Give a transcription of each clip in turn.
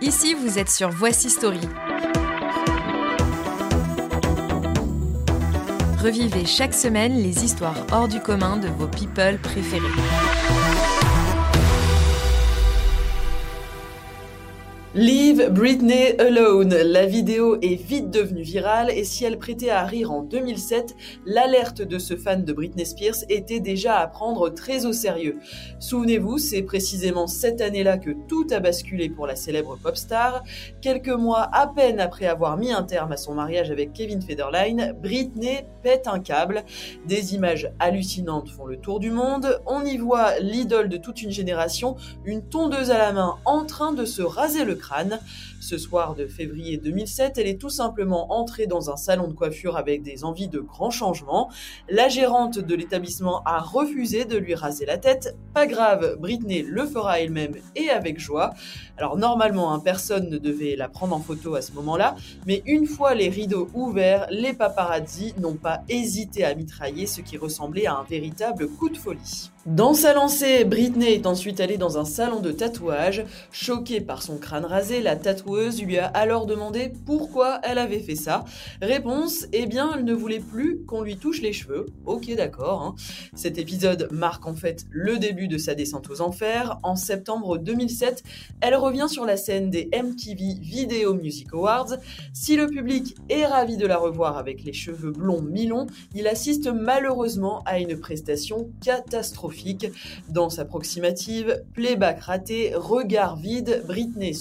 Ici, vous êtes sur Voici Story. Revivez chaque semaine les histoires hors du commun de vos people préférés. Leave Britney Alone. La vidéo est vite devenue virale et si elle prêtait à rire en 2007, l'alerte de ce fan de Britney Spears était déjà à prendre très au sérieux. Souvenez-vous, c'est précisément cette année-là que tout a basculé pour la célèbre pop star. Quelques mois à peine après avoir mis un terme à son mariage avec Kevin Federline, Britney pète un câble. Des images hallucinantes font le tour du monde. On y voit l'idole de toute une génération, une tondeuse à la main en train de se raser le crâne. Ce soir de février 2007, elle est tout simplement entrée dans un salon de coiffure avec des envies de grands changements. La gérante de l'établissement a refusé de lui raser la tête. Pas grave, Britney le fera elle-même et avec joie. Alors normalement, hein, personne ne devait la prendre en photo à ce moment-là, mais une fois les rideaux ouverts, les paparazzi n'ont pas hésité à mitrailler ce qui ressemblait à un véritable coup de folie. Dans sa lancée, Britney est ensuite allée dans un salon de tatouage. Choquée par son crâne rasé, la tatoueuse lui a alors demandé pourquoi elle avait fait ça. Réponse, eh bien, elle ne voulait plus qu'on lui touche les cheveux. Ok, d'accord. Hein. Cet épisode marque en fait le début de sa descente aux enfers. En septembre 2007, elle revient sur la scène des MTV Video Music Awards. Si le public est ravi de la revoir avec les cheveux blonds mi-longs, il assiste malheureusement à une prestation catastrophique dans sa approximative, playback raté, regard vide, Britney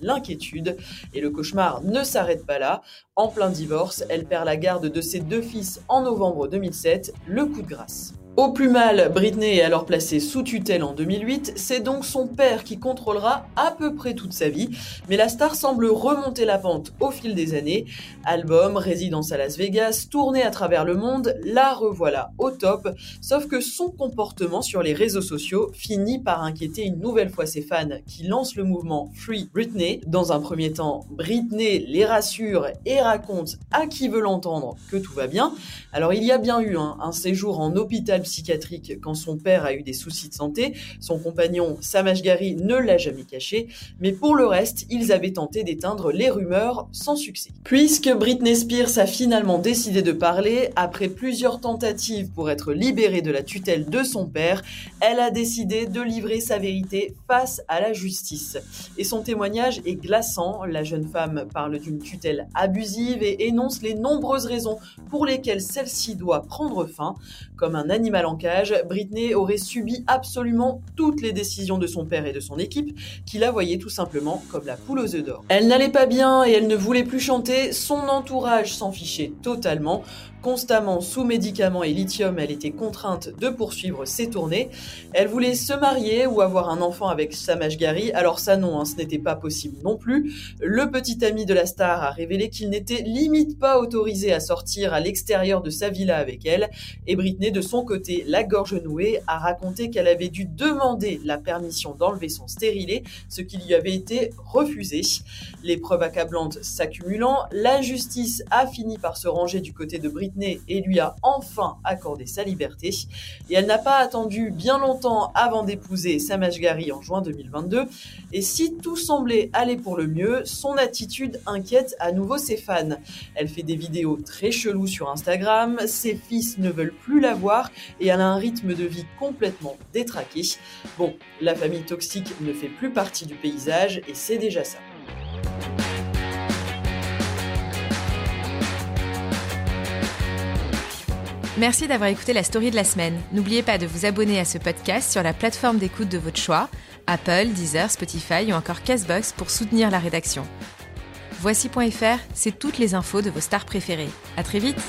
l'inquiétude et le cauchemar ne s'arrête pas là. En plein divorce, elle perd la garde de ses deux fils en novembre 2007, le coup de grâce. Au plus mal, Britney est alors placée sous tutelle en 2008, c'est donc son père qui contrôlera à peu près toute sa vie, mais la star semble remonter la pente au fil des années. Album, résidence à Las Vegas, tournée à travers le monde, la revoilà au top, sauf que son comportement sur les réseaux sociaux finit par inquiéter une nouvelle fois ses fans qui lancent le mouvement Free Britney. Dans un premier temps, Britney les rassure et raconte à qui veut l'entendre que tout va bien. Alors il y a bien eu un séjour en hôpital psychiatrique quand son père a eu des soucis de santé. Son compagnon Sam Ashgari ne l'a jamais caché, mais pour le reste, ils avaient tenté d'éteindre les rumeurs sans succès. Puisque Britney Spears a finalement décidé de parler, après plusieurs tentatives pour être libérée de la tutelle de son père, elle a décidé de livrer sa vérité face à la justice. Et son témoignage est glaçant. La jeune femme parle d'une tutelle abusive et énonce les nombreuses raisons pour lesquelles celle-ci doit prendre fin. Comme un animal Britney aurait subi absolument toutes les décisions de son père et de son équipe, qui la voyaient tout simplement comme la poule aux œufs d'or. Elle n'allait pas bien et elle ne voulait plus chanter, son entourage s'en fichait totalement. Constamment sous médicaments et lithium, elle était contrainte de poursuivre ses tournées. Elle voulait se marier ou avoir un enfant avec Samaj Gary, alors ça non, hein, ce n'était pas possible non plus. Le petit ami de la star a révélé qu'il n'était limite pas autorisé à sortir à l'extérieur de sa villa avec elle, et Britney de son côté, la gorge nouée, a raconté qu'elle avait dû demander la permission d'enlever son stérilet, ce qui lui avait été refusé. Les preuves accablantes s'accumulant, la justice a fini par se ranger du côté de Britney et lui a enfin accordé sa liberté. Et elle n'a pas attendu bien longtemps avant d'épouser Samaj Gari en juin 2022. Et si tout semblait aller pour le mieux, son attitude inquiète à nouveau ses fans. Elle fait des vidéos très cheloues sur Instagram, ses fils ne veulent plus la voir et elle a un rythme de vie complètement détraqué. Bon, la famille toxique ne fait plus partie du paysage et c'est déjà ça. Merci d'avoir écouté la story de la semaine. N'oubliez pas de vous abonner à ce podcast sur la plateforme d'écoute de votre choix, Apple, Deezer, Spotify ou encore Castbox pour soutenir la rédaction. Voici.fr, c'est toutes les infos de vos stars préférées. À très vite!